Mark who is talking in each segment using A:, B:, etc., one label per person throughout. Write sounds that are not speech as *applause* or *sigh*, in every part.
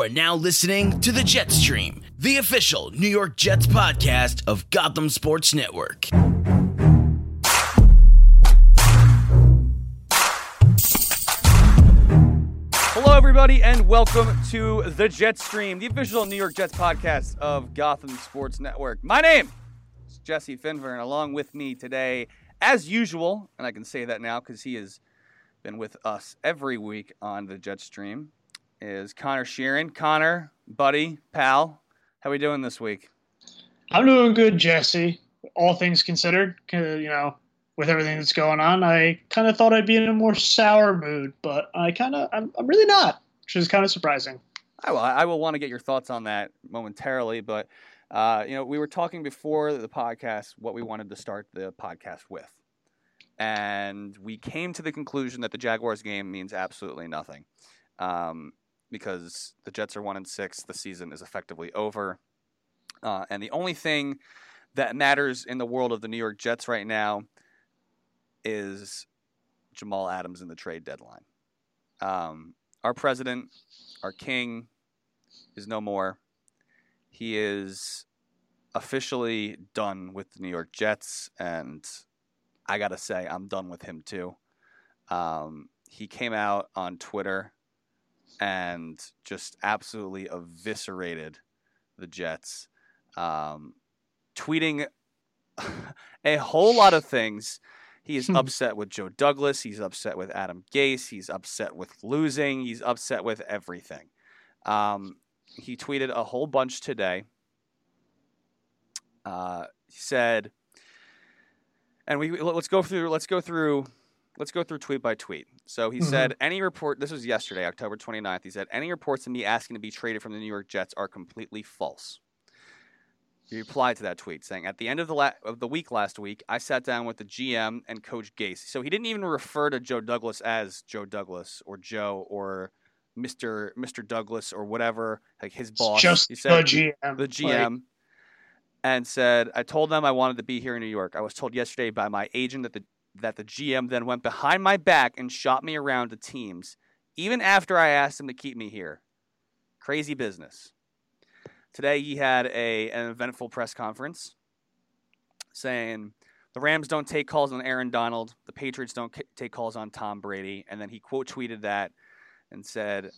A: Are now listening to the Jets Stream, the official New York Jets podcast of Gotham Sports Network.
B: Hello, everybody, and welcome to the Jets Stream, the official New York Jets podcast of Gotham Sports Network. My name is Jesse Finver, and along with me today, as usual, and I can say that now because he has been with us every week on the Jets Stream, is Conor Sheeran. Conor, buddy, pal, how are we doing this week?
C: I'm doing good, Jesse. All things considered, you know, with everything that's going on, I kind of thought I'd be in a more sour mood, but I kind of, I'm, I'm really not, which is kind of surprising.
B: I will, I will want to get your thoughts on that momentarily, but uh, you know, we were talking before the podcast what we wanted to start the podcast with, and we came to the conclusion that the Jaguars game means absolutely nothing, um, because the Jets are one and six. The season is effectively over, uh, and the only thing that matters in the world of the New York Jets right now is Jamal Adams in the trade deadline. Um, our president, our king, is no more. He is officially done with the New York Jets, and I gotta say, I'm done with him too. Um, he came out on Twitter and just absolutely eviscerated the Jets, um, tweeting *laughs* a whole lot of things he is *laughs* upset with Joe Douglas. He's upset with Adam Gase. He's upset with losing. He's upset with everything. Um, he tweeted a whole bunch today. Uh, he said, and we let's go through let's go through let's go through tweet by tweet. So he mm-hmm. said any report this was yesterday, October 29th. He said any reports of me asking to be traded from the New York Jets are completely false. He replied to that tweet saying, "At the end of the la- of the week last week, I sat down with the GM and Coach Gase. So he didn't even refer to Joe Douglas as Joe Douglas or Joe or Mister Mister Douglas or whatever, like his boss.
C: Just
B: he said,
C: the GM.
B: The GM." Like... And said, I told them I wanted to be here in New York. I was told yesterday by my agent that the that the GM then went behind my back and shot me around to teams, even after I asked him to keep me here. Crazy business. Today he had a an eventful press conference saying the Rams don't take calls on Aaron Donald, the Patriots don't take calls on Tom Brady, and then he quote tweeted that and said,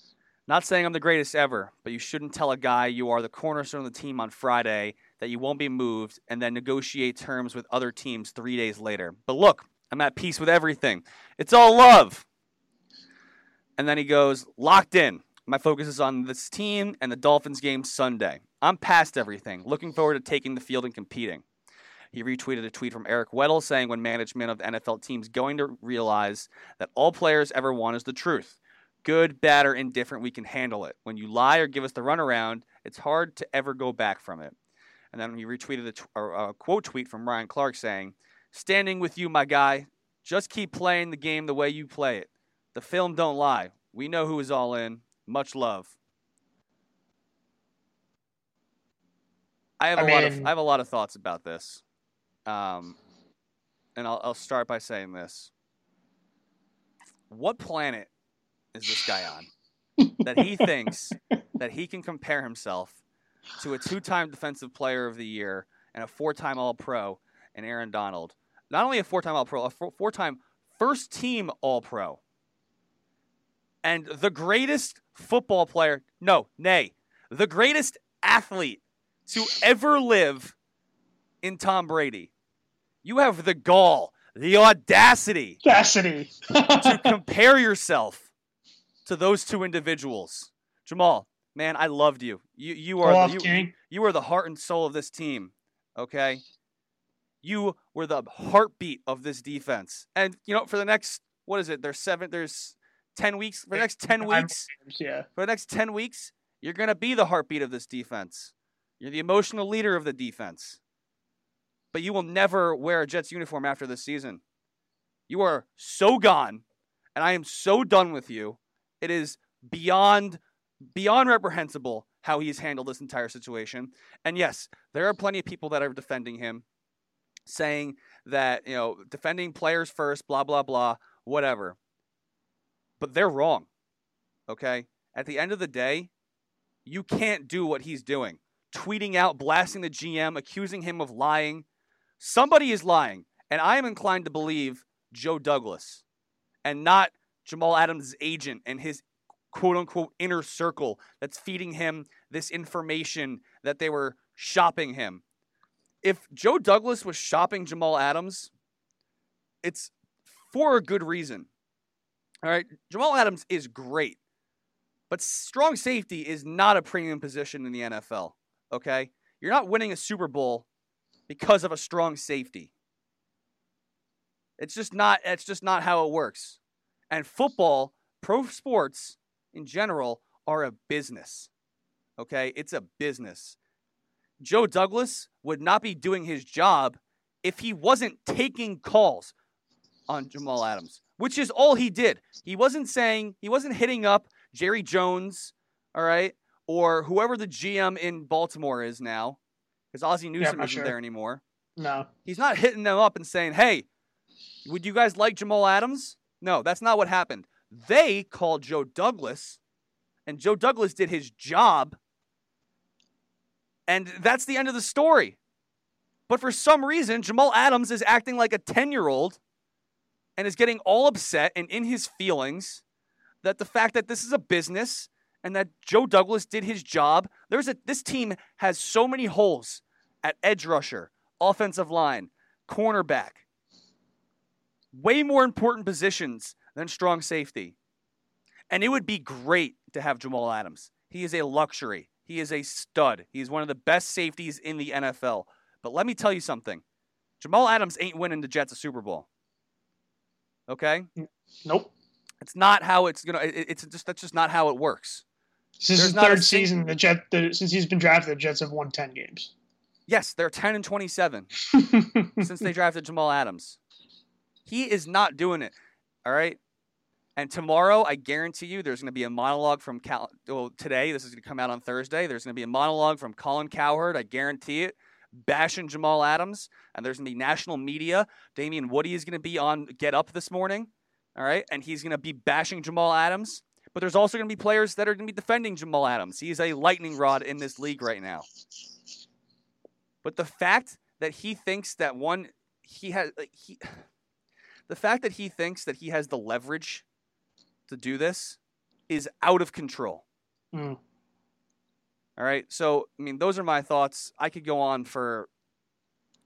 B: "Not saying I'm the greatest ever, but you shouldn't tell a guy you are the cornerstone of the team on Friday that you won't be moved and then negotiate terms with other teams 3 days later. But look, I'm at peace with everything. It's all love." And then he goes, "Locked in. My focus is on this team and the Dolphins game Sunday. I'm past everything. Looking forward to taking the field and competing. He retweeted a tweet from Eric Weddle saying, When management of the NFL team's going to realize that all players ever want is the truth. Good, bad, or indifferent, we can handle it. When you lie or give us the runaround, it's hard to ever go back from it. And then he retweeted a, quote tweet from Ryan Clark saying, Standing with you, my guy. Just keep playing the game the way you play it. The film don't lie. We know who is all in. Much love. I have I a mean, lot of I have a lot of thoughts about this, um, and I'll, I'll start by saying this: What planet is this guy on *laughs* that he thinks that he can compare himself to a two-time Defensive Player of the Year and a four-time All-Pro and Aaron Donald? Not only a four-time All-Pro, a four-time first-team All-Pro, and the greatest football player. No, nay, the greatest athlete to ever live in Tom Brady. You have the gall, the audacity,
C: audacity *laughs*
B: to *laughs* compare yourself to those two individuals. Jamal, man, I loved you. You you are
C: off,
B: you, you are the heart and soul of this team. Okay? You were the heartbeat of this defense. And you know, for the next what is it? There's seven there's 10 weeks for the next 10 weeks.
C: Yeah.
B: For the next 10 weeks, you're going to be the heartbeat of this defense. You're the emotional leader of the defense. But you will never wear a Jets uniform after this season. You are so gone, and I am so done with you. It is beyond beyond reprehensible how he's handled this entire situation. And yes, there are plenty of people that are defending him, saying that, you know, defending players first, blah, blah, blah, whatever. But they're wrong. Okay? At the end of the day, You can't do what he's doing. Tweeting out, blasting the GM, accusing him of lying. Somebody is lying, and I am inclined to believe Joe Douglas and not Jamal Adams' agent and his quote unquote inner circle that's feeding him this information that they were shopping him. If Joe Douglas was shopping Jamal Adams, it's for a good reason. All right, Jamal Adams is great, but strong safety is not a premium position in the NFL. Okay, you're not winning a Super Bowl because of a strong safety. It's just not. It's just not how it works. And football, pro sports in general, are a business. Okay, it's a business. Joe Douglas would not be doing his job if he wasn't taking calls on Jamal Adams, which is all he did. He wasn't saying, he wasn't hitting up Jerry Jones, all right, or whoever the GM in Baltimore is now, because Ozzie Newsome
C: not
B: isn't
C: sure.
B: there anymore.
C: No.
B: He's not hitting them up and saying, hey, would you guys like Jamal Adams? No, that's not what happened. They called Joe Douglas, and Joe Douglas did his job, and that's the end of the story. But for some reason, Jamal Adams is acting like a 10 year old and is getting all upset and in his feelings that the fact that this is a business and that Joe Douglas did his job. There's a this team has so many holes at edge rusher, offensive line, cornerback. Way more important positions than strong safety. And it would be great to have Jamal Adams. He is a luxury. He is a stud. He's one of the best safeties in the NFL. But let me tell you something. Jamal Adams ain't winning the Jets a Super Bowl. Okay?
C: Nope.
B: It's not how it's gonna. it- It's just that's just not how it works.
C: This is
B: There's
C: his third season. The Jet, the, since he's been drafted, the Jets have won ten games.
B: Yes, they're ten and twenty-seven *laughs* since they drafted Jamal Adams. He is not doing it. All right. And tomorrow, I guarantee you, there's going to be a monologue from Cal. Well, today, this is going to come out on Thursday. There's going to be a monologue from Colin Cowherd. I guarantee it, bashing Jamal Adams. And there's going to be national media. Damien Woody is going to be on Get Up this morning. All right. And he's going to be bashing Jamal Adams. But there's also going to be players that are going to be defending Jamal Adams. He's a lightning rod in this league right now. But the fact that he thinks that one, he has, he, *sighs* the fact that he thinks that he has the leverage to do this is out of control.
C: Mm.
B: All right. So, I mean, those are my thoughts. I could go on for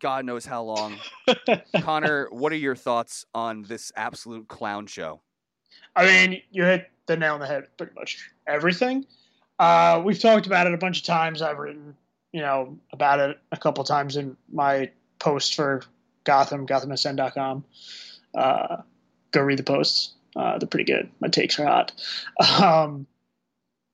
B: God knows how long. *laughs* Conor, what are your thoughts on this absolute clown show?
C: I mean, you hit the nail on the head. Pretty much everything. Uh, we've talked about it a bunch of times. I've written, you know, about it a couple times in my post for Gotham, GothamSN.com. Uh, go read the posts. Uh, they're pretty good. My takes are hot. Um,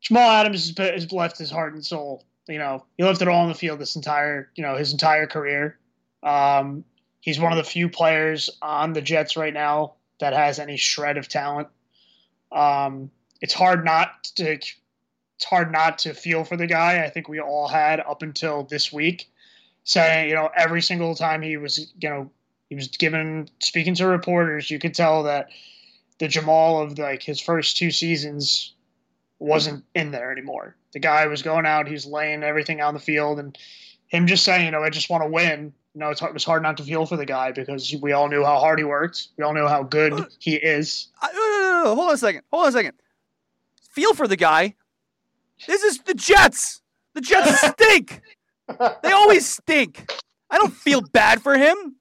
C: Jamal Adams has, left his heart and soul. You know, he left it all on the field this entire, you know, his entire career. Um, he's one of the few players on the Jets right now that has any shred of talent. Um, it's hard not to it's hard not to feel for the guy. I think we all had up until this week, saying you know every single time he was you know he was given speaking to reporters, you could tell that the Jamal of like his first two seasons wasn't in there anymore. The guy was going out, he was laying everything on the field, and him just saying, you know, I just want to win. You know, it's hard, it was hard not to feel for the guy because we all knew how hard he worked. We all knew how good uh, he is.
B: I, no, no, no, hold on a second. Hold on a second. Feel for the guy. This is the Jets. The Jets *laughs* stink. They always stink. I don't feel bad for him.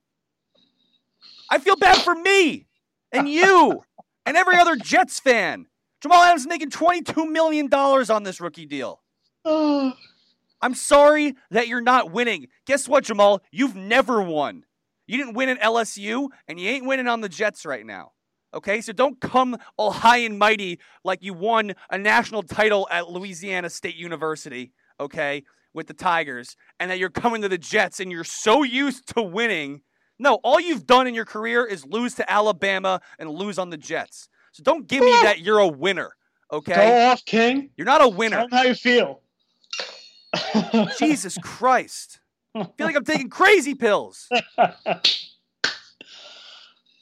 B: I feel bad for me and you and every other Jets fan. Jamal Adams is making $22 million on this rookie deal. *sighs* I'm sorry that you're not winning. Guess what, Jamal? You've never won. You didn't win at LSU, and you ain't winning on the Jets right now. Okay, so don't come all high and mighty like you won a national title at Louisiana State University, okay, with the Tigers, and that you're coming to the Jets and you're so used to winning. No, all you've done in your career is lose to Alabama and lose on the Jets. So don't give me that you're a winner, okay?
C: Go off, King.
B: You're not a
C: Tell
B: winner.
C: him how you feel. *laughs*
B: Jesus Christ. I feel like I'm taking crazy pills. *laughs*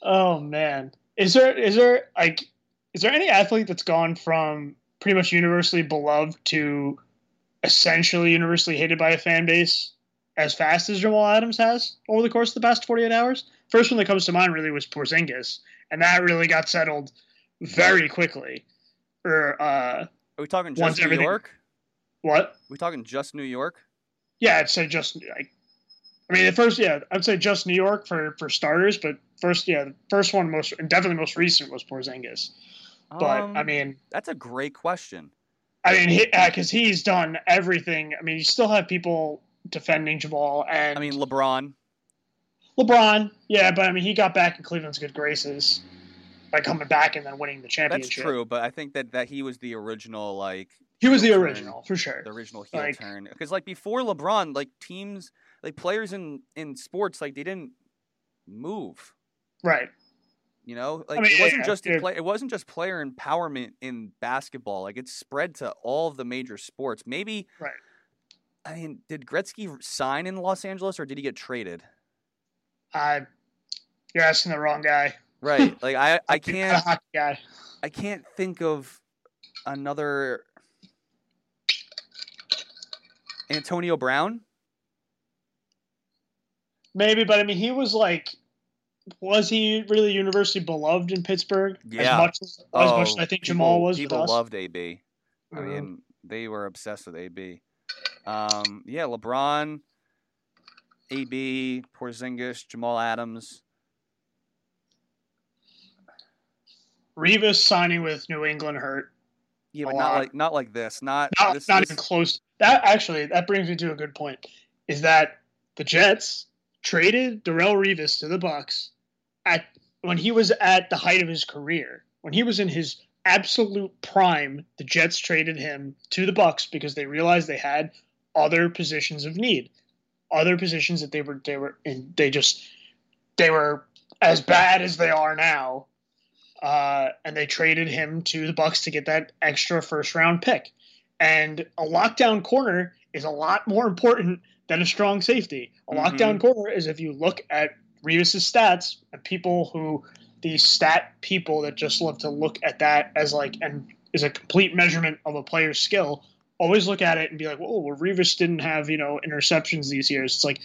C: oh man, is there is there like is there any athlete that's gone from pretty much universally beloved to essentially universally hated by a fan base as fast as Jamal Adams has over the course of the past 48 hours. First one that comes to mind really was Porzingis, and that really got settled very quickly. Or uh,
B: Are we talking just New
C: everything-
B: York?
C: what?
B: we talking just New York?
C: Yeah, I'd say just like, I mean, the first, yeah, I'd say just New York for for starters, but first, yeah, the first one most and definitely most recent was Porzingis. But
B: Um,
C: I mean,
B: that's a great question.
C: I mean, because he's done everything. I mean, you still have people defending Jamal and
B: I mean, LeBron.
C: LeBron. Yeah, but I mean, he got back in Cleveland's good graces by coming back and then winning the championship.
B: That's true, but I think that that he was the original like
C: He was the
B: heel turn,
C: original for sure.
B: the original heel
C: Like-
B: turn. Because like before LeBron, like teams, like players in in sports, like they didn't move.
C: Right.
B: You know, like
C: mean,
B: it wasn't
C: yeah,
B: just
C: yeah.
B: play, it wasn't just player empowerment in basketball. Like it's spread to all of the major sports. Maybe,
C: Right.
B: I mean, did Gretzky sign in Los Angeles or did he get traded?
C: I, you're asking the wrong guy.
B: Right. *laughs* Like I, I
C: You're not a
B: can't,
C: guy.
B: I can't think of another Antonio Brown.
C: Maybe, but I mean, he was like, was he really universally beloved in Pittsburgh?
B: Yeah.
C: As much as, as, much as
B: Oh,
C: I think Jamal
B: people-
C: was with
B: People loved AB. I
C: Mhm.
B: mean, they were obsessed with AB. Um, yeah, LeBron, AB, Porzingis, Jamal Adams.
C: Revis signing with New England hurt.
B: Yeah, but not like not like this. Not,
C: Not,
B: this,
C: not
B: this-
C: even close. That actually, that brings me to a good point. Is that the Jets traded Darrelle Revis to the Bucs at when he was at the height of his career, when he was in his absolute prime. The Jets traded him to the Bucs because they realized they had other positions of need, other positions that they were they were in. They just they were as bad as they are now, uh, and they traded him to the Bucs to get that extra first round pick. And a lockdown corner is a lot more important than a strong safety. A
B: Mhm.
C: lockdown corner is if you look at Revis's stats and people who these stat people that just love to look at that as like and is a complete measurement of a player's skill. Always look at it and be like, "Oh, well, Revis didn't have you know interceptions these years." It's like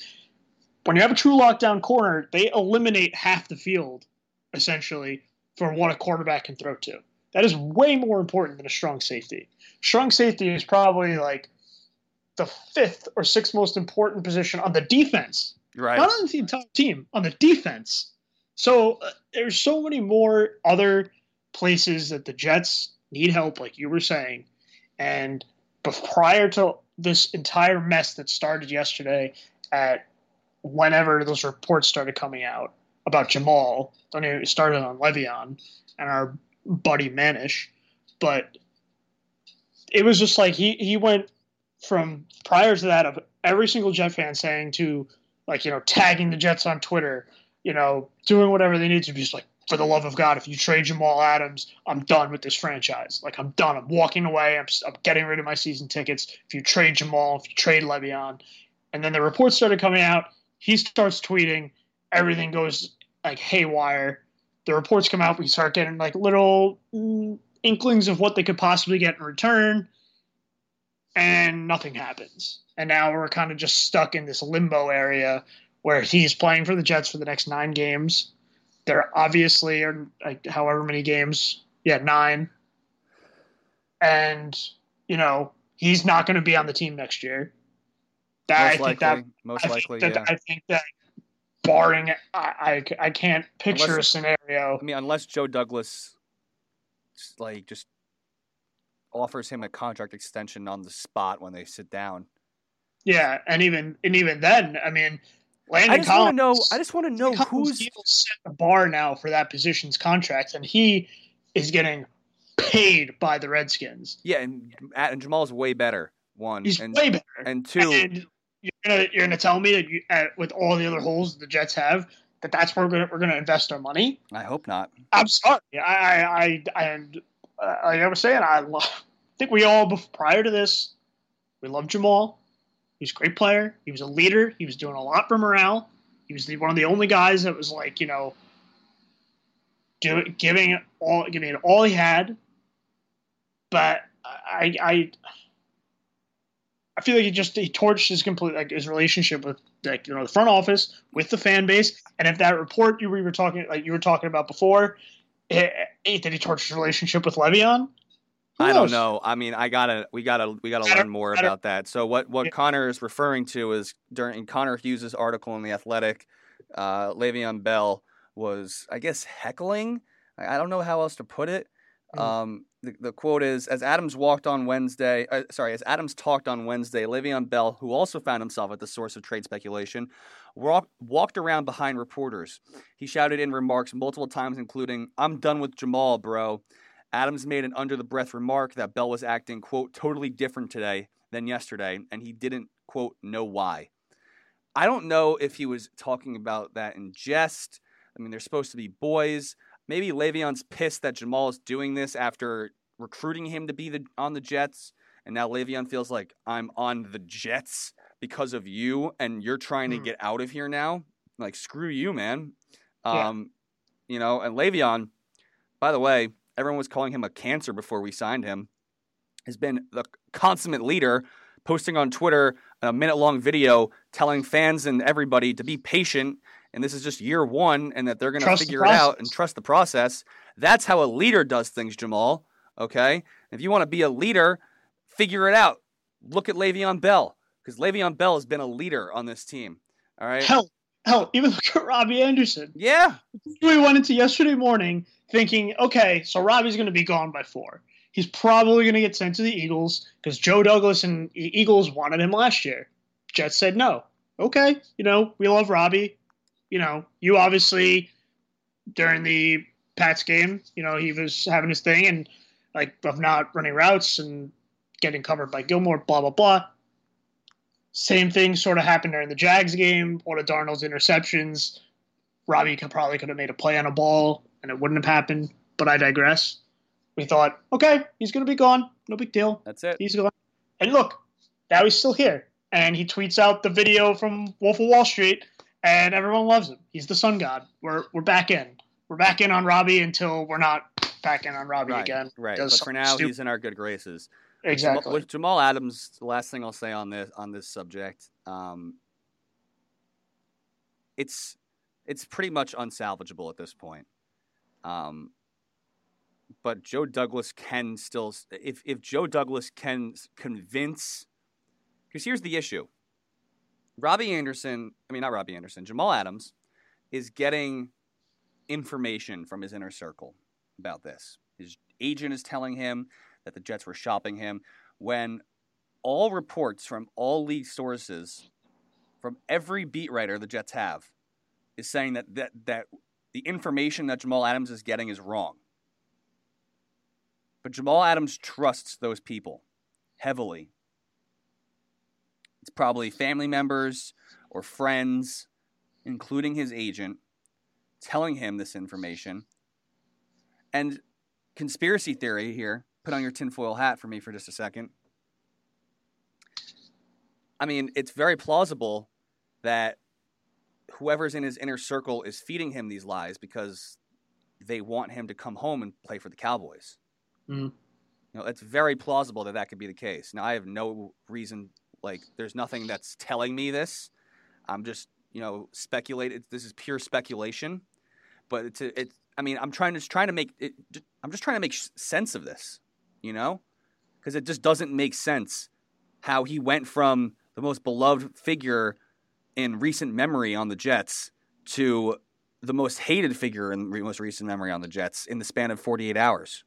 C: when you have a true lockdown corner, they eliminate half the field essentially for what a quarterback can throw to. That is way more important than a strong safety. Strong safety is probably like the fifth or sixth most important position on the defense,
B: right.
C: not on the entire team, on the defense. So uh, there's so many more other places that the Jets need help, like you were saying. And bef- prior to this entire mess that started yesterday, at whenever those reports started coming out about Jamal, don't even started on Le'Veon and our buddy Manish, but it was just like he he went from prior to that of every single Jet fan saying to like you know tagging the Jets on Twitter, you know doing whatever they need to be just like for the love of God, if you trade Jamal Adams, I'm done with this franchise. Like I'm done. I'm walking away. I'm, I'm getting rid of my season tickets. If you trade Jamal, if you trade Le'Veon, and then the reports started coming out. He starts tweeting. Everything goes like haywire. The reports come out. We start getting like little mm, inklings of what they could possibly get in return, and nothing happens. And now we're kind of just stuck in this limbo area where he's playing for the Jets for the next nine games. There obviously are like however many games, yeah, nine, and you know he's not going to be on the team next year. That, I
B: most
C: think
B: likely.
C: that
B: most
C: I think
B: likely.
C: that,
B: yeah.
C: I think that barring, I, I, I can't picture
B: Unless-
C: a scenario.
B: I mean, unless Joe Douglas, like, just offers him a contract extension on the spot when they sit down.
C: Yeah, and even and even then, I mean, Landon
B: I just want to know. I just want to know
C: Collins
B: who's.
C: Eagles set the bar now for that position's contract, and he is getting paid by the Redskins.
B: Yeah, and, and Jamal's way better. One
C: He's
B: and
C: way better.
B: and two.
C: And you're gonna you're gonna tell me that you, uh, with all the other holes the Jets have, that that's where we're gonna we're gonna invest our money.
B: I hope not.
C: I'm sorry. I I I and uh, like I was saying, I love, think we all bef- prior to this, we loved Jamal. He was a great player. He was a leader. He was doing a lot for morale. He was the, one of the only guys that was like you know, do, giving all giving it all he had. But I I I feel like he just he torched his complete like his relationship with like you know the front office with the fan base, and if that report you were talking like you were talking about before, it, it, did he torch his relationship with Le'Veon?
B: Who I don't know. I mean, I gotta, we gotta, we gotta learn more about that. So what, what yeah. Conor is referring to is during Connor Hughes' article in the Athletic, uh, Le'Veon Bell was, I guess, heckling. I, I don't know how else to put it. Mm. Um, the, the quote is As Adams walked on Wednesday, uh, sorry, as Adams talked on Wednesday, Le'Veon Bell, who also found himself at the source of trade speculation, walk, walked around behind reporters. He shouted in remarks multiple times, including, I'm done with Jamal, bro. Adams made an under the breath remark that Bell was acting, quote, totally different today than yesterday, and he didn't, quote, know why. I don't know if he was talking about that in jest. I mean, they're supposed to be boys maybe Le'Veon's pissed that Jamal is doing this after recruiting him to be the on the Jets, and now Le'Veon feels like I'm on the Jets because of you, and you're trying to hmm. get out of here now. Like screw you, man. Um, yeah. you know, and Le'Veon, by the way, everyone was calling him a cancer before we signed him. Has been the consummate leader, posting on Twitter a minute long video telling fans and everybody to be patient and this is just year one and that they're going to figure it out and trust the process. That's how a leader does things, Jamal. Okay? If you want to be a leader, figure it out. Look at Le'Veon Bell because Le'Veon Bell has been a leader on this team. All right?
C: Hell, hell, even look at Robbie Anderson.
B: Yeah.
C: We went into yesterday morning thinking, okay, so Robbie's going to be gone by four. He's probably going to get sent to the Eagles because Joe Douglas and Eagles wanted him last year. Jets said no. Okay, you know, we love Robbie you know, you obviously during the Pats game, you know, he was having his thing and like of not running routes and getting covered by Gilmore, blah blah blah. Same thing sort of happened during the Jags game. One of Darnold's interceptions. Robbie could probably could have made a play on a ball and it wouldn't have happened. But I digress. We thought, okay, he's gonna be gone. No big deal.
B: That's it.
C: He's gone. And look, now he's still here. And he tweets out the video from Wolf of Wall Street and everyone loves him. He's the sun god. We're we're back in. We're back in on Robbie until we're not back in on Robbie
B: right,
C: again.
B: Right. But for now, stupid. he's in our good graces.
C: Exactly.
B: With Jamal Adams, the last thing I'll say on this on this subject, um, it's it's pretty much unsalvageable at this point. Um, but Joe Douglas can still, if if Joe Douglas can convince, because here's the issue: Robbie Anderson, I mean, not Robbie Anderson, Jamal Adams is getting information from his inner circle about this. His agent is telling him that the Jets were shopping him when all reports from all league sources, from every beat writer the Jets have, is saying that, that, that the information that Jamal Adams is getting is wrong. But Jamal Adams trusts those people heavily it's probably family members or friends, including his agent, telling him this information. And conspiracy theory here, put on your tinfoil hat for me for just a second. I mean, it's very plausible that whoever's in his inner circle is feeding him these lies because they want him to come home and play for the Cowboys. Mm-hmm. You know, it's very plausible that that could be the case. Now, I have no reason like, there's nothing that's telling me this. I'm just, you know, speculating. This is pure speculation. But it's, it's. I mean, I'm trying to trying to make it. I'm just trying to make sense of this, you know, because it just doesn't make sense how he went from the most beloved figure in recent memory on the Jets to the most hated figure in most recent memory on the Jets in the span of 48 hours.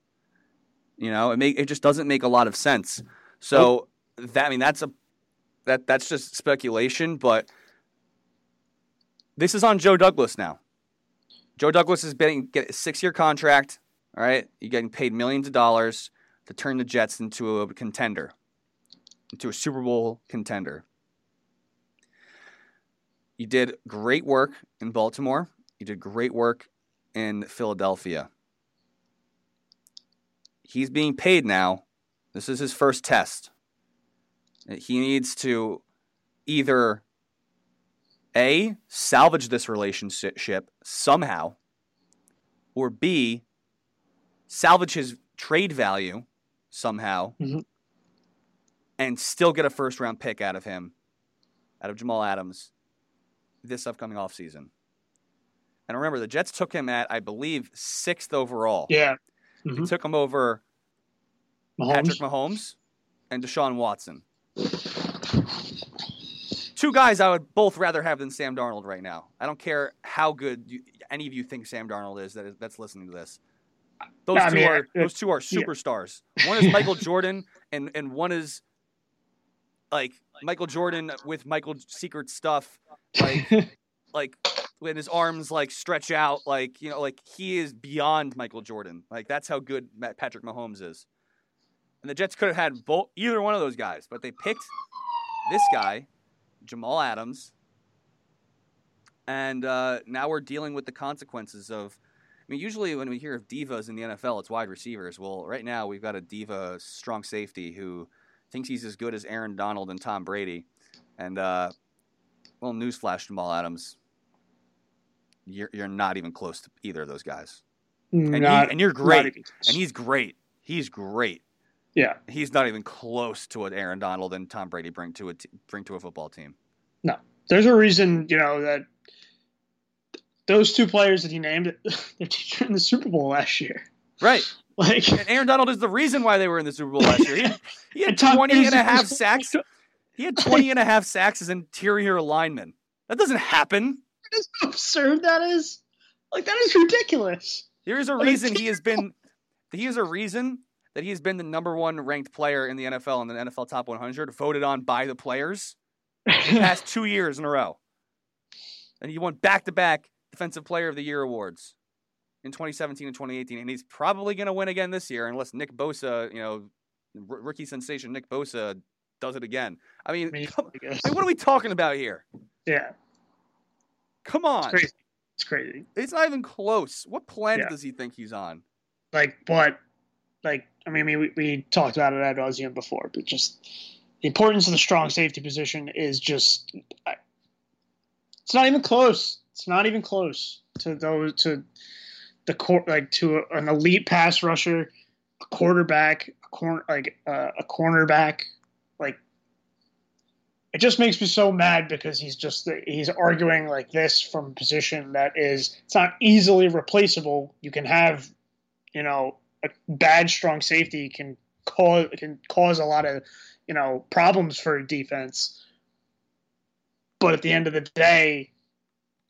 B: You know, it make, it just doesn't make a lot of sense. So that I mean that's a that that's just speculation, but this is on Joe Douglas now. Joe Douglas is getting get a six year contract. All right, you're getting paid millions of dollars to turn the Jets into a contender, into a Super Bowl contender. You did great work in Baltimore. You did great work in Philadelphia. He's being paid now. This is his first test. He needs to either A, salvage this relationship somehow, or B, salvage his trade value somehow, mm-hmm. and still get a first round pick out of him, out of Jamal Adams, this upcoming offseason. And remember, the Jets took him at, I believe, sixth overall.
C: Yeah.
B: They
C: Mhm.
B: took him over
C: Mahomes.
B: Patrick Mahomes and Deshaun Watson. Two guys I would both rather have than Sam Darnold right now. I don't care how good you, any of you think Sam Darnold is that is that's listening to this. Those two
C: mean,
B: are those two are
C: yeah.
B: superstars. One is Michael Jordan and and one is like Michael Jordan with Michael secret stuff like *laughs* like when his arms like stretch out like you know like he is beyond Michael Jordan. Like that's how good Patrick Mahomes is. And the Jets could have had both either one of those guys, but they picked this guy, Jamal Adams. And uh, now we're dealing with the consequences of. I mean, usually when we hear of divas in the NFL, it's wide receivers. Well, right now we've got a diva strong safety who thinks he's as good as Aaron Donald and Tom Brady. And uh, well, newsflash, Jamal Adams, you're you're not even close to either of those guys. And, he-
C: Not-
B: and you're great, and he's great. He's great.
C: yeah.
B: He's not even close to what Aaron Donald and Tom Brady bring to a t- bring to a football team. No.
C: There's a reason, you know, that those two players that he named, *laughs* they're in the Super Bowl last year.
B: Right. *laughs*
C: Like,
B: And Aaron Donald is the reason why they were in the Super Bowl last year. He had, he had *laughs*
C: Tom
B: 20 and a half sacks. He had 20 and a half sacks as interior lineman. That doesn't happen.
C: just how absurd that is. Like, that is ridiculous.
B: There is a reason he has been he is a reason that he has been the number one ranked player in the NFL in the NFL top 100, voted on by the players the past two years in a row. And he won back to back Defensive Player of the Year awards in 2017 and 2018. And he's probably going to win again this year unless Nick Bosa, you know, r- rookie sensation Nick Bosa does it again. I mean,
C: mean,
B: come-
C: I.
B: I mean, what are we talking about here?
C: yeah,
B: Come
C: it's
B: on.
C: crazy. It's crazy.
B: It's not even close. What planet
C: Yeah.
B: does he think he's on?
C: Like, but, like, I mean, we, we talked about it at nauseum before, but just the importance of the strong safety position is just, I- it's not even close. It's not even close to those, to the court, like, to a, an elite pass rusher, a quarterback, a corner, like, uh, a cornerback. Like, it just makes me so mad because he's just, he's arguing like this from a position that is, it's not easily replaceable. You can have you know, a bad strong safety can cause can cause a lot of, you know, problems for defense. But at the end of the day,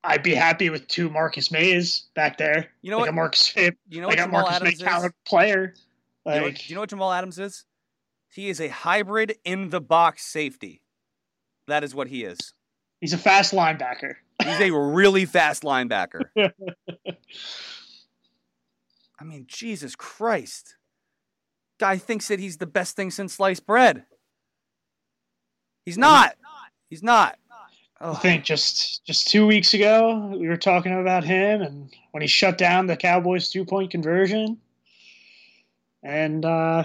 C: I'd be happy with two Marcus Mayes back there.
B: You know
C: like
B: what?
C: a Marcus Maye,
B: You know
C: like
B: what
C: a
B: Jamal
C: Marcus Maye
B: Adams is?
C: caliber player.
B: You know,
C: Like
B: what, you know what Jamal Adams is? He is a hybrid in the box safety. That is what he is.
C: he's a fast linebacker.
B: He's a really fast linebacker. *laughs* I mean, Jesus Christ. Guy thinks that he's the best thing since sliced bread. He's not. He's not.
C: I
B: Oh,
C: think just just two weeks ago we were talking about him and when he shut down the Cowboys two point conversion. And uh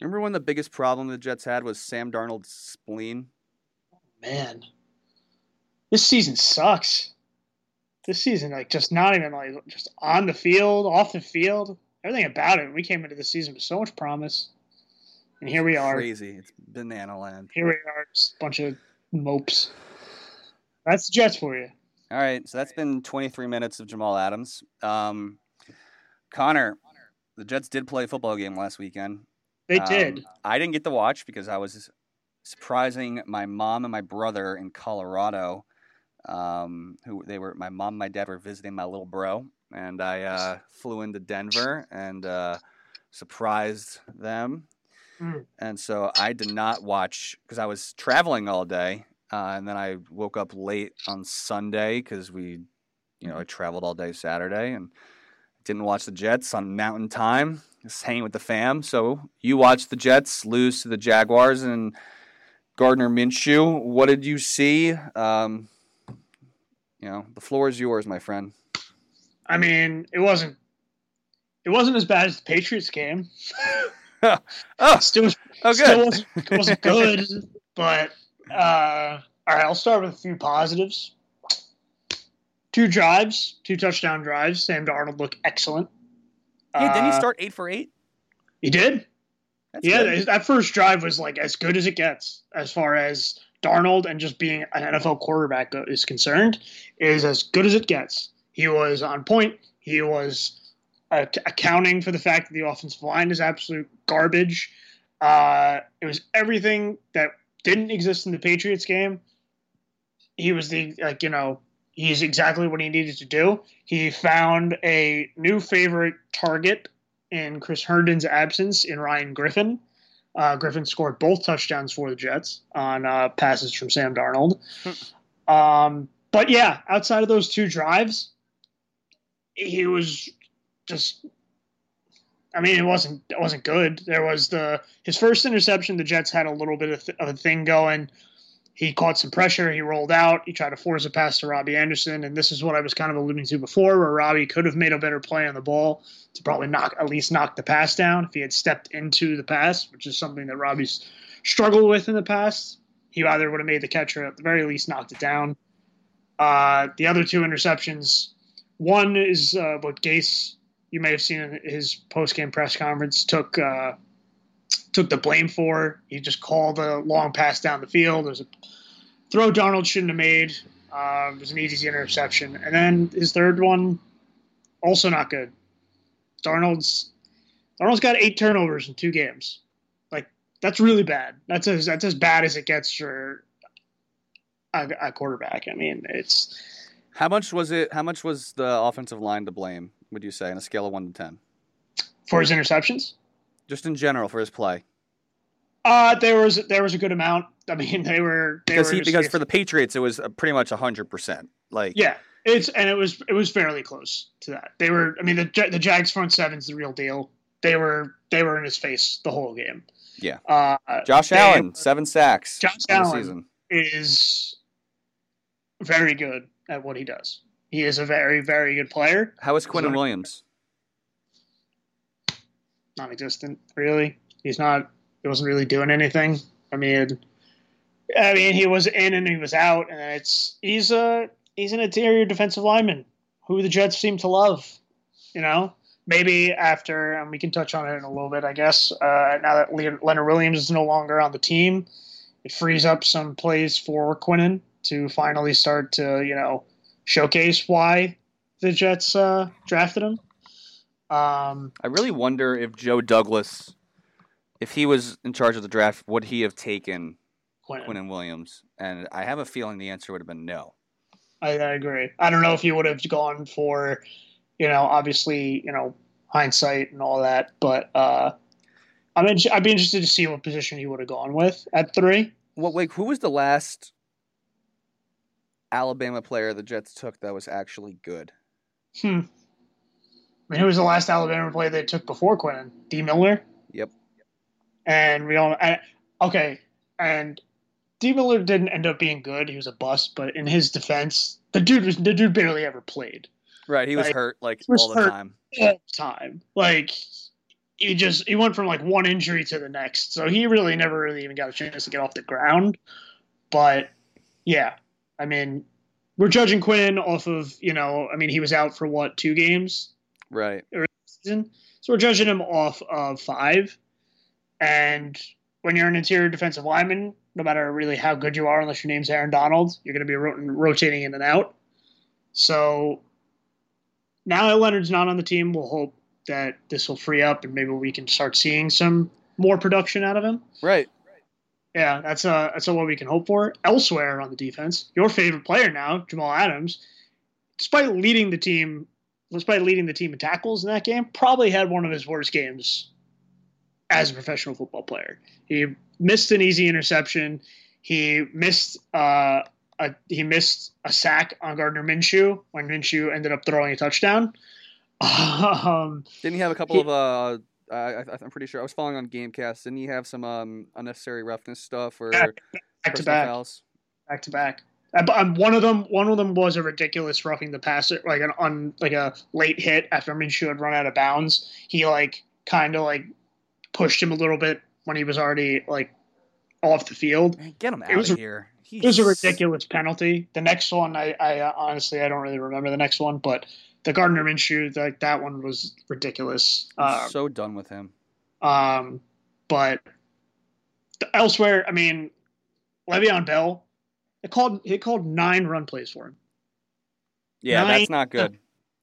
B: remember when the biggest problem the Jets had was Sam Darnold's spleen?
C: man, this season sucks. This season, like, just not even like just on the field, off the field, everything about it. We came into the season with so much promise, and here we are.
B: Crazy. It's banana land.
C: Here we are, just a bunch of mopes. That's the Jets for you.
B: All right, so that's been 23 minutes of Jamal Adams. Um, Conor, the Jets did play a football game last weekend.
C: They
B: Um,
C: did.
B: I didn't get to watch because I was surprising my mom and my brother in Colorado. Um, who they were, my mom and my dad were visiting my little bro, and I uh, flew into Denver and uh, surprised them.
C: Mm.
B: And so I did not watch because I was traveling all day, uh, and then I woke up late on Sunday because we, you know, I traveled all day Saturday and didn't watch the Jets on Mountain Time. Just hanging with the fam. So you watched the Jets lose to the Jaguars and Gardner Minshew. What did you see? Um, you know, the floor is yours, my friend.
C: I mean, it wasn't. It wasn't as bad as the Patriots game. *laughs*
B: Oh,
C: Still,
B: oh,
C: still
B: good.
C: wasn't, it wasn't good, *laughs* but uh, all right. I'll start with a few positives. Two drives, two touchdown drives. Sam Darnold looked excellent.
B: Yeah, didn't he
C: Uh,
B: start eight for eight?
C: He did.
B: That's
C: yeah,
B: good.
C: that first drive was like as good as it gets as far as Darnold and just being an NFL quarterback is concerned. Is as good as it gets. He was on point. He was uh, accounting for the fact that the offensive line is absolute garbage. Uh, it was everything that didn't exist in the Patriots game. He was the like you know he's exactly what he needed to do. He found a new favorite target in Chris Herndon's absence in Ryan Griffin. Uh, Griffin scored both touchdowns for the Jets on uh, passes from Sam Darnold. um, but yeah, outside of those two drives, he was just. I mean, it wasn't it wasn't good. There was the his first interception. The Jets had a little bit of, th- of a thing going. He caught some pressure. He rolled out. He tried to force a pass to Robbie Anderson, and this is what I was kind of alluding to before, where Robbie could have made a better play on the ball to probably knock at least knock the pass down if he had stepped into the pass, which is something that Robbie's struggled with in the past. He either would have made the catch or at the very least knocked it down. Uh, the other two interceptions, one is uh, what Gase, you may have seen his post game press conference, took uh, took the blame for. He just called a long pass down the field. There's a throw Darnold shouldn't have made. Uh, it was an easy interception, and then his third one, also not good. Darnold's Darnold's got eight turnovers in two games. Like that's really bad. That's as that's as bad as it gets for a, a quarterback. I mean, it's
B: How much was it? How much was the offensive line to blame? Would you say on a scale of one to ten,
C: for his interceptions.
B: just in general for his play?
C: Uh there was there was a good amount. I mean, they were they
B: Because
C: were
B: he, because for the Patriots it was uh, pretty much hundred percent. Like
C: Yeah, it's and it was it was fairly close to that. They were. I mean, the the Jags front seven's the real deal. They were they were in his face the whole game.
B: Yeah.
C: Uh,
B: Josh Allen, seven sacks
C: Josh Allen.
B: season.
C: is very good at what he does. He is a very very good player.
B: How is Quinn
C: Sorry.
B: Williams?
C: Non-existent, really. He's not. He wasn't really doing anything. I mean, I mean, he was in and he was out, and it's he's a he's an interior defensive lineman who the Jets seem to love. You know, maybe after, and we can touch on it in a little bit, I guess. Uh, now that Le- Leonard Williams is no longer on the team, it frees up some plays for Quinnen to finally start to you know showcase why the Jets uh, drafted him. Um,
B: I really wonder if Joe Douglas, if he was in charge of the draft, would he have taken
C: Quinnen.
B: Quinn and Williams? And I have a feeling the answer would have been no.
C: I, I agree. I don't know if he would have gone for, you know, obviously, you know, hindsight and all that, but uh, I'm in, I'd be interested to see what position he would have gone with at three.
B: Well, like who was the last Alabama player the Jets took that was actually good?
C: Hmm. I mean, who was the last Alabama player they took before Quinn? Dee Milliner.
B: Yep.
C: And we don't. I, okay, and Dee Milliner didn't end up being good. He was a bust, but in his defense, the dude was the dude barely ever played.
B: Right, he was
C: Like,
B: hurt like
C: was
B: all the time.
C: all the time. Like he just he went from like one injury to the next, so he really never really even got a chance to get off the ground. But yeah, I mean, we're judging Quinn off of you know, I mean, he was out for what two games
B: Right.
C: season, so we're judging him off of five. And when you're an interior defensive lineman, no matter really how good you are, unless your name's Aaron Donald, you're going to be ro- rotating in and out. So now that Leonard's not on the team, we'll hope that this will free up and maybe we can start seeing some more production out of him.
B: Right.
C: Yeah, that's uh that's what we can hope for. Elsewhere on the defense, your favorite player now, Jamal Adams, despite leading the team, despite leading the team in tackles in that game, probably had one of his worst games as a professional football player. He missed an easy interception. He missed uh, a he missed a sack on Gardner Minshew when Minshew ended up throwing a touchdown. *laughs* Um,
B: Didn't he have a couple
C: He-
B: of uh I, I, I'm pretty sure I was following on GameCast. Didn't he have some um, unnecessary roughness stuff or
C: Back- back to
B: personal
C: back.
B: fouls?
C: back to back. Uh, um, one of them, one of them was a ridiculous roughing the passer, like an on like a late hit after Minshew had run out of bounds. He like kind of like pushed him a little bit when he was already like off the field.
B: Get him out
C: was
B: of
C: a-
B: here.
C: It was a ridiculous penalty. The next one, I, I uh, honestly I don't really remember the next one, but the Gardner Minshew, like that one was ridiculous.
B: I'm
C: Um,
B: so done with him.
C: um, But elsewhere, I mean, Le'Veon Bell, it called it called nine run plays for him.
B: Yeah,
C: Nine-
B: that's not good.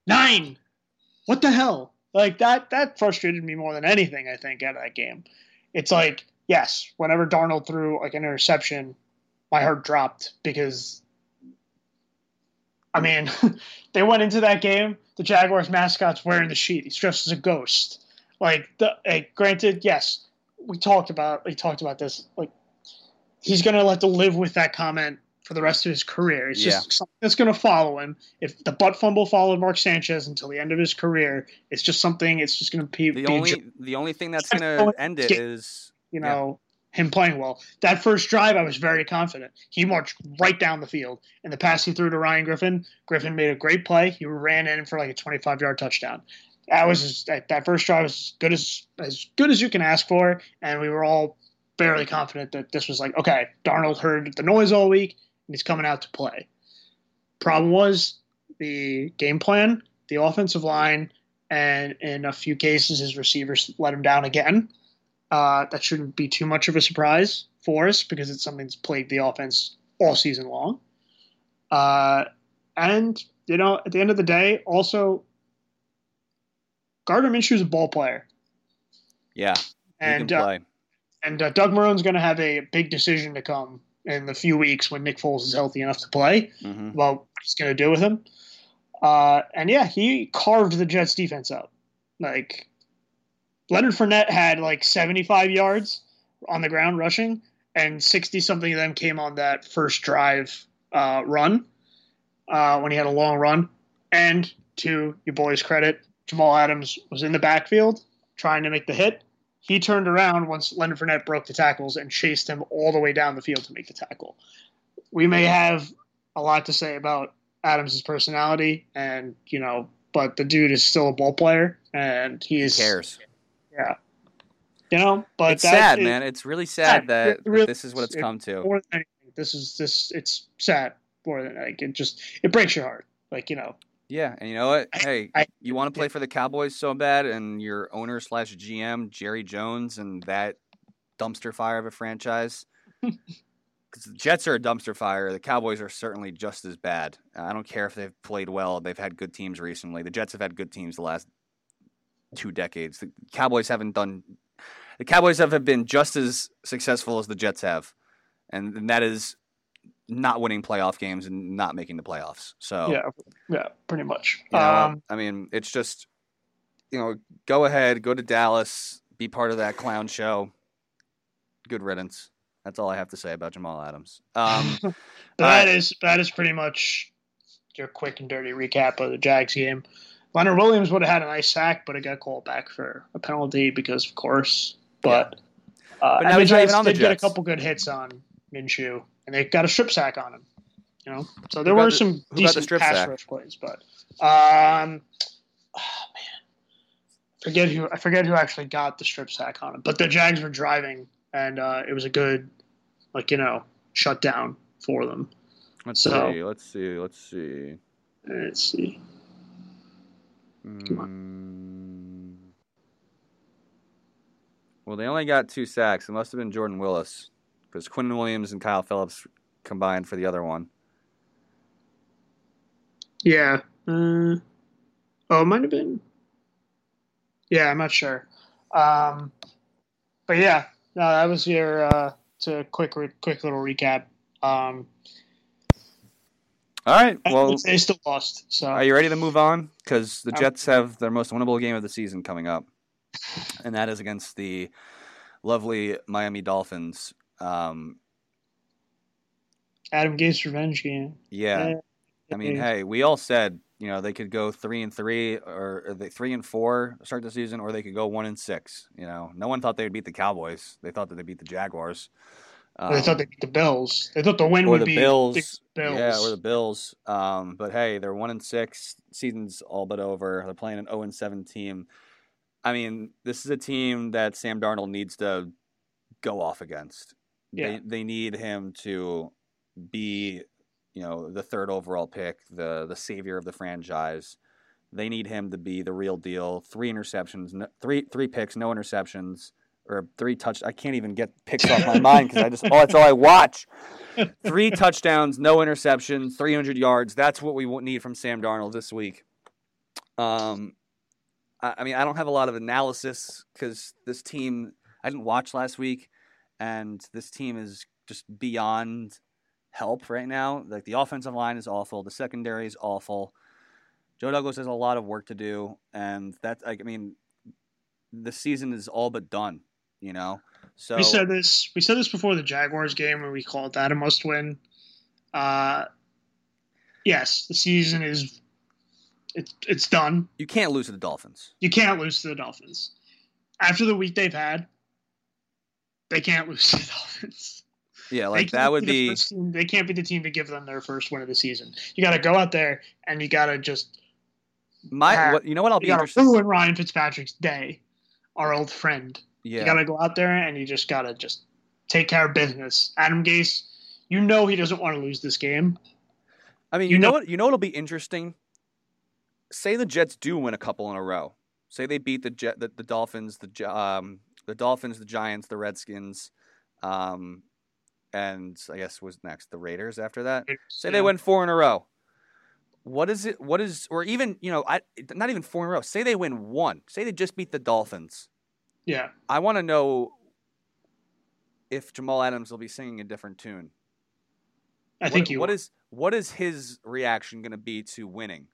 C: Nine. What the hell? Like that that frustrated me more than anything, I think, out of that game. It's like, yes, whenever Darnold threw like an interception, my heart dropped because I mean, *laughs* they went into that game, the Jaguars mascot's wearing the sheet. He's dressed as a ghost. Like the like, granted, yes, we talked about we talked about this. Like he's gonna have to live with that comment for the rest of his career. It's just something that's gonna follow him. If the butt fumble followed Mark Sanchez until the end of his career, it's just something. It's just gonna be,
B: The
C: be
B: only the only thing that's *laughs* gonna end it is
C: you know, him playing well. That first drive, I was very confident. He marched right down the field. And the pass he threw to Ryan Griffin, Griffin made a great play. He ran in for like a 25 yard touchdown. That was that, that first drive was as good as as good as you can ask for, and we were all fairly confident that this was like okay. Darnold heard the noise all week, and he's coming out to play. Problem was the game plan, the offensive line, and in a few cases, his receivers let him down again. Uh, that shouldn't be too much of a surprise for us because it's something that's plagued the offense all season long. Uh, and you know, at the end of the day, also Gardner Minshew is a ball player,
B: yeah, he
C: and
B: can
C: uh, and uh, Doug Marrone's going to have a big decision to come in the few weeks when Nick Foles is healthy enough to play.
B: hmm
C: About what he's going to do with him. Uh, and yeah, he carved the Jets defense up. Like Leonard Fournette had like 75 yards on the ground rushing, and 60 something of them came on that first drive uh, run uh, when he had a long run. And to your boys' credit, Jamal Adams was in the backfield trying to make the hit. He turned around once Leonard Fournette broke the tackles and chased him all the way down the field to make the tackle. We may have a lot to say about Adams' personality, and you know, but the dude is still a ball player, and he
B: Who
C: is
B: cares?
C: Yeah, you know, but
B: it's
C: that
B: sad,
C: is-
B: man. It's really sad
C: It
B: that, that
C: really
B: this is what it's
C: is.
B: come to.
C: More than anything, this is this. It's sad more than like it just it breaks your heart. Like you know,
B: Yeah, and you know what?
C: I-
B: Hey,
C: I-
B: you want to play for the Cowboys so bad, and your owner slash GM Jerry Jones and that dumpster fire of a franchise. *laughs* Because the Jets are a dumpster fire. The Cowboys are certainly just as bad. I don't care if they've played well. They've had good teams recently. The Jets have had good teams the last two decades. The Cowboys haven't done. The Cowboys have been just as successful as the Jets have, and, and that is not winning playoff games and not making the playoffs. So
C: yeah, yeah, pretty much.
B: you know,
C: um,
B: I mean, it's just, you know, go ahead, go to Dallas, be part of that clown show. Good riddance. That's all I have to say about Jamal Adams. Um, *laughs*
C: that
B: right.
C: is that is pretty much your quick and dirty recap of the Jags game. Leonard Williams would have had a nice sack, but it got called back for a penalty because, of course. But, uh,
B: But now
C: the
B: he's not even on the
C: did get a couple good hits on Minshew, and they got a strip sack on him. You know, so there
B: Who
C: were some
B: the
C: decent
B: strip
C: pass
B: sack?
C: rush plays, but um, oh, man, forget who I forget who actually got the strip sack on him. But the Jags were driving, and uh, it was a good, like you know, shutdown for them.
B: let's
C: So-
B: see. Let's see. Let's see.
C: Let's see.
B: Mm. Well, they only got two sacks. It must have been Jordan Willis because Quinnen Williams and Kyle Phillips combined for the other one.
C: Yeah. Uh, oh, it might have been. Yeah, I'm not sure. Um, but yeah, no, that was your uh, to quick re- quick little recap. Um,
B: All right. Well,
C: they still lost. So
B: Are you ready to move on? Because the Jets have their most winnable game of the season coming up, and that is against the lovely Miami Dolphins. Um,
C: Adam Gase revenge game.
B: yeah, I mean, hey, we all said you know they could go three and three, or, or they three and four start the season, or they could go one and six. You know, no one thought they would beat the Cowboys. They thought that they beat the Jaguars.
C: They thought
B: Um,
C: they beat the Bills. They thought the win would
B: the
C: be
B: Bills.
C: the Bills.
B: Yeah, or the Bills. Um, but hey, they're one and six. Season's all but over. They're playing an zero and seven team. I mean, this is a team that Sam Darnold needs to go off against.
C: Yeah.
B: They they need him to be, you know, the third overall pick, the the savior of the franchise. They need him to be the real deal. Three interceptions, no, three three picks, no interceptions, or three touch. I can't even get picks off my mind because I just oh, that's all I watch. *laughs* Three touchdowns, no interceptions, 300 yards. That's what we need from Sam Darnold this week. Um, I, I mean, I don't have a lot of analysis because this team I didn't watch last week, and this team is just beyond help right now. Like the offensive line is awful, the secondary is awful. Joe Douglas has a lot of work to do, and that's like I mean, the season is all but done. You know, so
C: we said this. We said this before the Jaguars game, where we called that a must-win. Uh, yes, the season is it's it's done.
B: You can't lose to the Dolphins.
C: You can't lose to the Dolphins after the week they've had. They can't lose to the Dolphins.
B: Yeah, like that would be.
C: Team, they can't be the team to give them their first win of the season. You got to go out there and you got to just.
B: My, have, what, you know what I'll be interested.
C: Ruin Ryan Fitzpatrick's day, our old friend.
B: Yeah.
C: You got to go out there and you just got to just take care of business. Adam Gase, you know he doesn't want to lose this game.
B: I mean, you, you know, know what? You know what'll be interesting. Say the Jets do win a couple in a row. Say they beat the Jet, the, the Dolphins, the um, the Dolphins, the Giants, the Redskins, um, and I guess was next the Raiders after that. Say they win four in a row. What is it? What is, or even you know, I not even four in a row. Say they win one. Say they just beat the Dolphins.
C: Yeah,
B: I want to know if Jamal Adams will be singing a different tune.
C: I what, think
B: you. What is what is his reaction going to be to winning?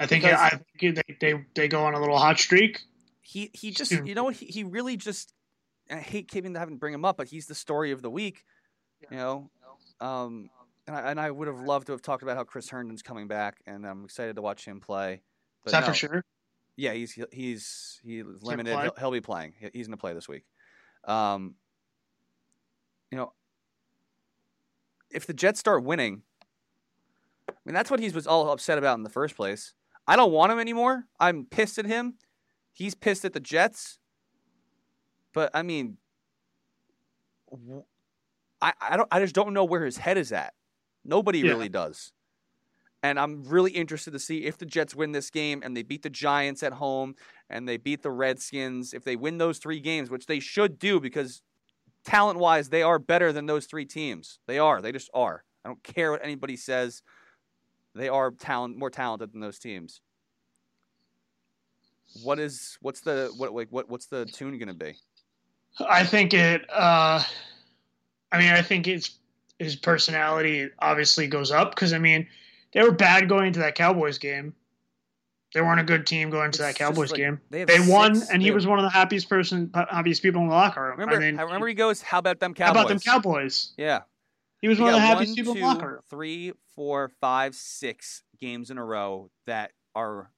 C: I think because I think they, they they go on a little hot streak.
B: He he just you know he, he really just I hate keeping having to bring him up, but he's the story of the week. You know, um, and I, and I would have loved to have talked about how Chris Herndon's coming back, and I'm excited to watch him play.
C: But Is that no. for sure?
B: Yeah, he's he's he's limited. He'll, he'll, be playing. He's going to play this week. Um, you know, if the Jets start winning, I mean that's what he was all upset about in the first place. I don't want him anymore. I'm pissed at him. He's pissed at the Jets. But I mean, I I don't I just don't know where his head is at. Nobody yeah. really does. And I'm really interested to see if the Jets win this game and they beat the Giants at home and they beat the Redskins. If they win those three games, which they should do because talent wise, they are better than those three teams. They are. They just are. I don't care what anybody says. They are talent more talented than those teams. What is what's the what like what what's the tune going to be?
C: I think it. Uh, I mean, I think it's his personality obviously goes up because I mean they were bad going into that Cowboys game. They weren't a good team going into that Cowboys like, game. They, they won, and he was one of the happiest person, happiest people in the locker room.
B: Remember,
C: I mean,
B: I remember he goes, "How about them Cowboys?
C: How about them Cowboys?"
B: Yeah,
C: he was
B: he
C: one of the happiest
B: one,
C: people
B: two,
C: in the locker room.
B: Three, four, five, six games in a row that are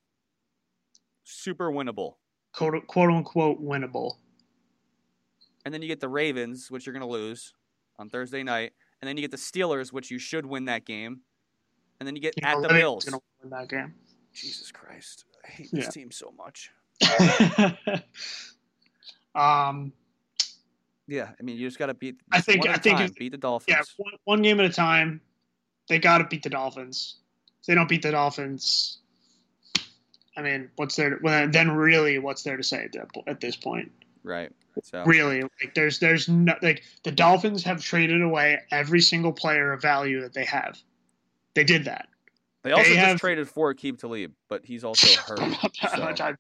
B: super winnable,
C: quote, quote unquote winnable
B: and then you get the Ravens, which you're going to lose on Thursday night, and then you get the Steelers, which you should win that game, and then you get you at know, the Bills.
C: Gonna win that game.
B: Jesus Christ, I hate this team so much. *laughs*
C: um.
B: Yeah, I mean, you just got to beat.
C: I think. I think
B: beat the Dolphins.
C: Yeah, one, one game at a time. They got to beat the Dolphins. If they don't beat the Dolphins, I mean, what's there? To, well, then really, what's there to say at, at this point?
B: Right. So.
C: Really, like there's there's no like the Dolphins have traded away every single player of value that they have. They did that.
B: They also they just have, traded for Aqib Talib, but he's also *laughs* hurt. so.
C: I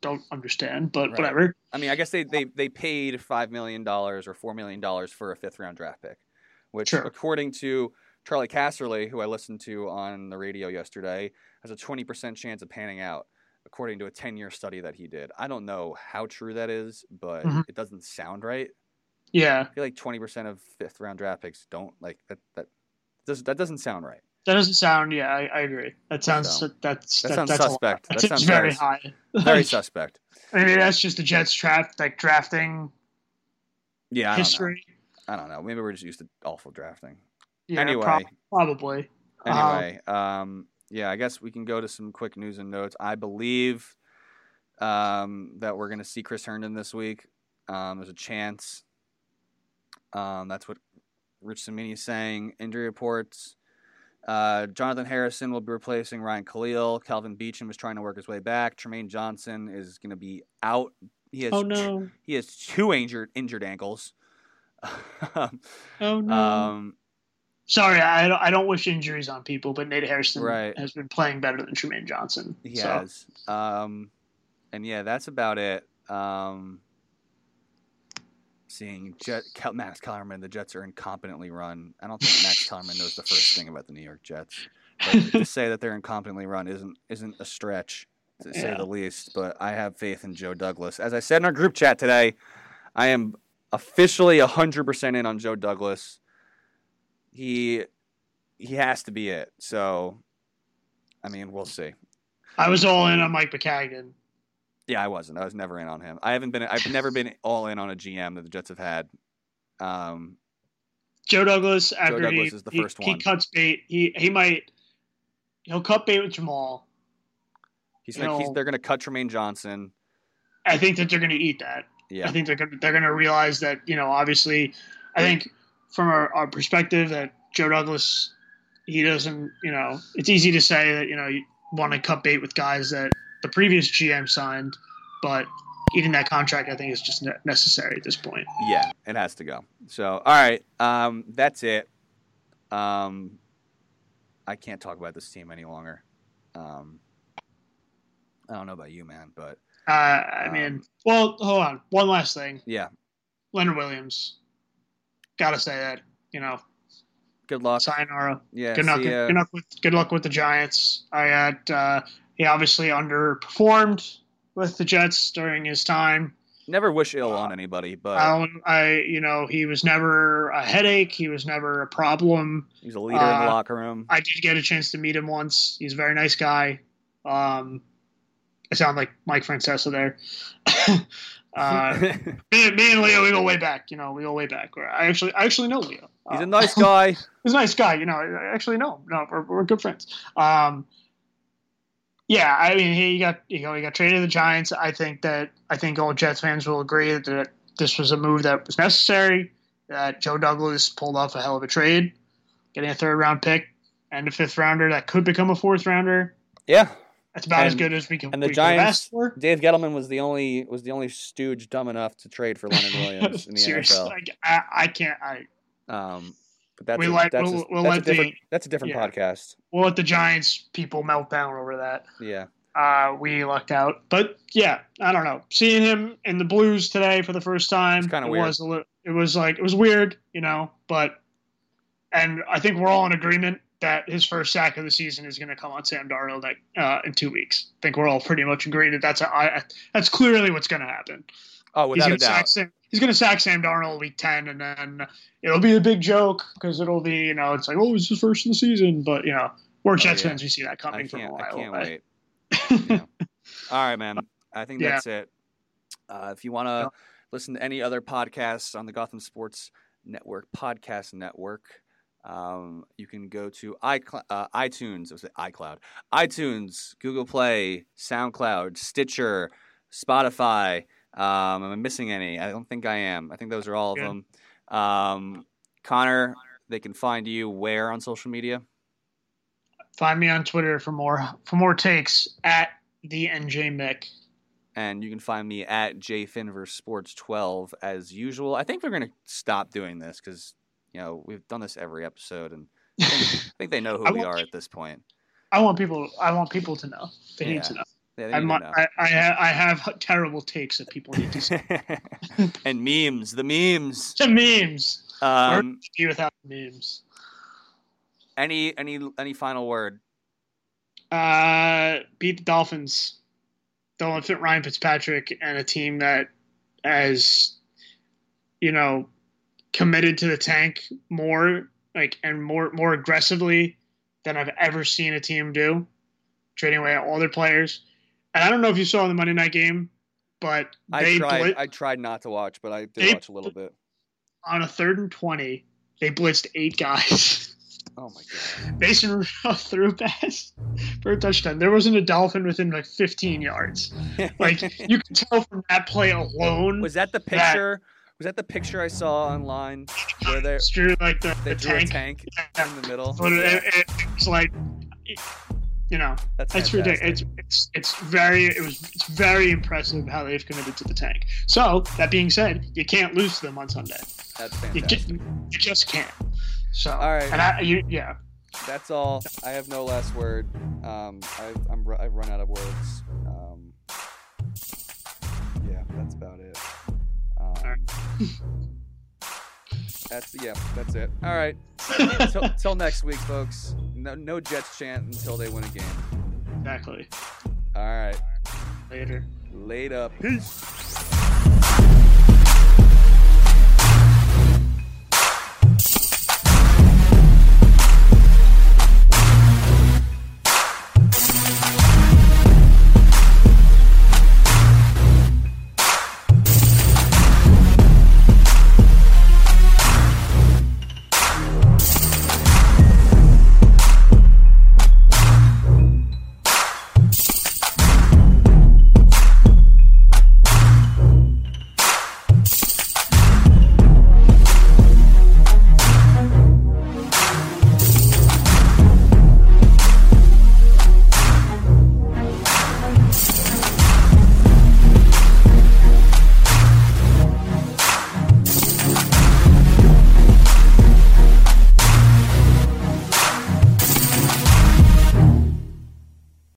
C: don't understand, but right. whatever.
B: I mean, I guess they they they paid five million dollars or four million dollars for a fifth round draft pick, which sure. according to Charley Casserly, who I listened to on the radio yesterday, has a twenty percent chance of panning out according to a 10 year study that he did. I don't know how true that is, but mm-hmm. it doesn't sound right.
C: Yeah.
B: I feel like 20% of fifth round draft picks don't like that. That does that doesn't sound right.
C: That doesn't sound. Yeah, I, I agree. That sounds. So, that's
B: that, that
C: sounds
B: that's suspect.
C: That
B: sounds
C: very, very high.
B: very *laughs* suspect.
C: I mean, that's just the Jets draft, like drafting.
B: Yeah, I
C: history.
B: Don't I don't know. Maybe we're just used to awful drafting.
C: Yeah,
B: anyway,
C: prob- probably.
B: Anyway, um, um, yeah, I guess we can go to some quick news and notes. I believe um, that we're going to see Chris Herndon this week. Um, there's a chance. Um, that's what Rich Cimini is saying. Injury reports. Uh, Jonathan Harrison will be replacing Ryan Kalil. Kelvin Beachum is trying to work his way back. Trumaine Johnson is going to be out He has
C: Oh
B: t- he has two injured injured ankles.
C: Oh no!
B: um,
C: Sorry, I don't, I don't wish injuries on people, but Nate Hairston
B: Right.
C: has been playing better than Trumaine Johnson.
B: he
C: so.
B: has. Um, and yeah, that's about it. Um, seeing Jet, Max Kellerman, the Jets are incompetently run. I don't think Max *laughs* Kellerman knows the first thing about the New York Jets. But to say that they're incompetently run isn't isn't a stretch, to say the least. But I have faith in Joe Douglas. As I said in our group chat today, I am officially hundred percent in on Joe Douglas. He he has to be it. So, I mean, we'll see.
C: I was all in on Mike Maccagnan.
B: Yeah, I wasn't. I was never in on him. I haven't been. I've never been all in on a GM that the Jets have had. Um,
C: Joe Douglas, after
B: Douglas
C: he,
B: is the
C: he-
B: first
C: he
B: one.
C: cuts bait, he he might he'll cut bait with Jamal.
B: he's, he's they're going to cut Trumaine Johnson.
C: I think that they're going to eat that.
B: Yeah,
C: I think they're gonna, they're going to realize that you know obviously, I think from our, our perspective that Joe Douglas he doesn't you know it's easy to say that you know you want to cut bait with guys that the previous GM signed, but eating that contract I think is just ne- necessary at this point.
B: yeah, it has to go. So, all right, um, that's it. Um, I can't talk about this team any longer. Um, I don't know about you, man, but
C: Uh, I mean,
B: Um,
C: well, hold on. One last thing.
B: yeah,
C: Leonard Williams. Got to say that. You know,
B: good luck.
C: sayonara.
B: Yeah,
C: Good luck. Good luck with good luck with the Giants. I had uh, he obviously underperformed with the Jets during his time.
B: Never wish ill on anybody, but
C: I, I you know he was never a headache. He was never a problem.
B: he's a leader in the
C: uh,
B: locker room.
C: I did get a chance to meet him once. He's a very nice guy. Um, I sound like Mike Francesa there. *laughs* uh, *laughs* me, me and Leo, we go way back. You know, we go way back. I actually, I actually know Leo.
B: he's
C: Uh,
B: a nice *laughs* guy.
C: he's a nice guy. You know, I actually know. No, we're, we're good friends. Um, yeah, I mean, he got you know he got traded to the Giants. I think that I think all Jets fans will agree that this was a move that was necessary. That Joe Douglas pulled off a hell of a trade, getting a third round pick and a fifth rounder that could become a fourth rounder.
B: Yeah,
C: That's about as good as we can.
B: and the
C: we could have
B: Giants-. Dave Gettleman was the only was the only stooge dumb enough to trade for Leonard Williams in the *laughs*
C: Seriously,
B: NFL.
C: like, I, I can't. I
B: Um, but that's
C: We
B: a,
C: let-
B: that's,
C: we'll-
B: a,
C: we'll
B: that's a
C: let the-
B: different that's a different
C: yeah.
B: podcast.
C: we'll let the Giants people melt down over that.
B: Yeah,
C: uh, we lucked out. But yeah, I don't know. Seeing him in the Blues today for the first time,
B: kinda
C: it
B: weird.
C: was a little, it was like it was weird, you know. But and I think we're all in agreement that his first sack of the season is going to come on Sam Darnold uh, in two weeks. I think we're all pretty much agreed that that's a, I, that's clearly what's going to happen.
B: oh,
C: he's
B: without a doubt.
C: sack Sam. He's going to sack Sam Darnold week ten, and then it'll be a big joke because it'll be you know it's like oh it's his first of the season, but you know we're Jets
B: Oh, yeah.
C: fans. We see that
B: I
C: coming from a
B: can't
C: while
B: I can't
C: away.
B: wait. *laughs* Yeah. All right, man. I think
C: Yeah.
B: that's it. Uh, if you want to
C: Yeah.
B: listen to any other podcasts on the Gotham Sports Network podcast network, um, you can go to iCl- uh, iTunes. I was iCloud, iTunes, Google Play, SoundCloud, Stitcher, Spotify. Um, am I missing any? I don't think I am. I think those are all of
C: Good.
B: them. Um, Conor, they can find you where on social media?
C: Find me on Twitter for more for more takes at the NJ Mick.
B: and you can find me at jfinversports12 as usual. I think we're going to stop doing this because you know we've done this every episode, and I think, I think they know who *laughs*
C: I
B: we are at this point.
C: I want people. I want people to know. They
B: Yeah.
C: need to know.
B: Yeah,
C: I,
B: need
C: mu-
B: to know.
C: I, I, have terrible takes that people need to see. *laughs*
B: and memes, the memes.
C: the memes.
B: Um,
C: Be without memes.
B: any any any final word?
C: Uh, beat the Dolphins. Don't fit Ryan Fitzpatrick and a team that has, you know, committed to the tank more like and more more aggressively than I've ever seen a team do, trading away all their players. And I don't know if you saw the Monday night game, but
B: I
C: they
B: tried.
C: blit-
B: I tried not to watch, but I did
C: They-
B: watch a little bit.
C: on a third and twenty, they blitzed eight guys.
B: Oh my god! *laughs*
C: Mason threw a pass for a touchdown. There wasn't a dolphin within like 15 yards. *laughs* Like you can tell from that play alone.
B: was that the picture? Was that the picture I saw online where they
C: Drew like the,
B: they
C: the
B: drew
C: tank.
B: a tank
C: Yeah.
B: in the middle?
C: But it, it, it was like you know,
B: That's
C: it's ridiculous. It's, it's it's very it was it's very impressive how they've committed to the tank. So that being said, you can't lose to them on Sunday.
B: That's
C: You just, you just can't. So
B: All right.
C: and I, you, yeah,
B: That's all. I have no last word. Um, I've, I'm I've run out of words. Um, yeah, that's about it. Um, *laughs* that's yeah, that's it. All right. *laughs* Till, till next week, folks. No, no Jets chant until they win a game.
C: exactly.
B: All right.
C: Later.
B: Later. Peace.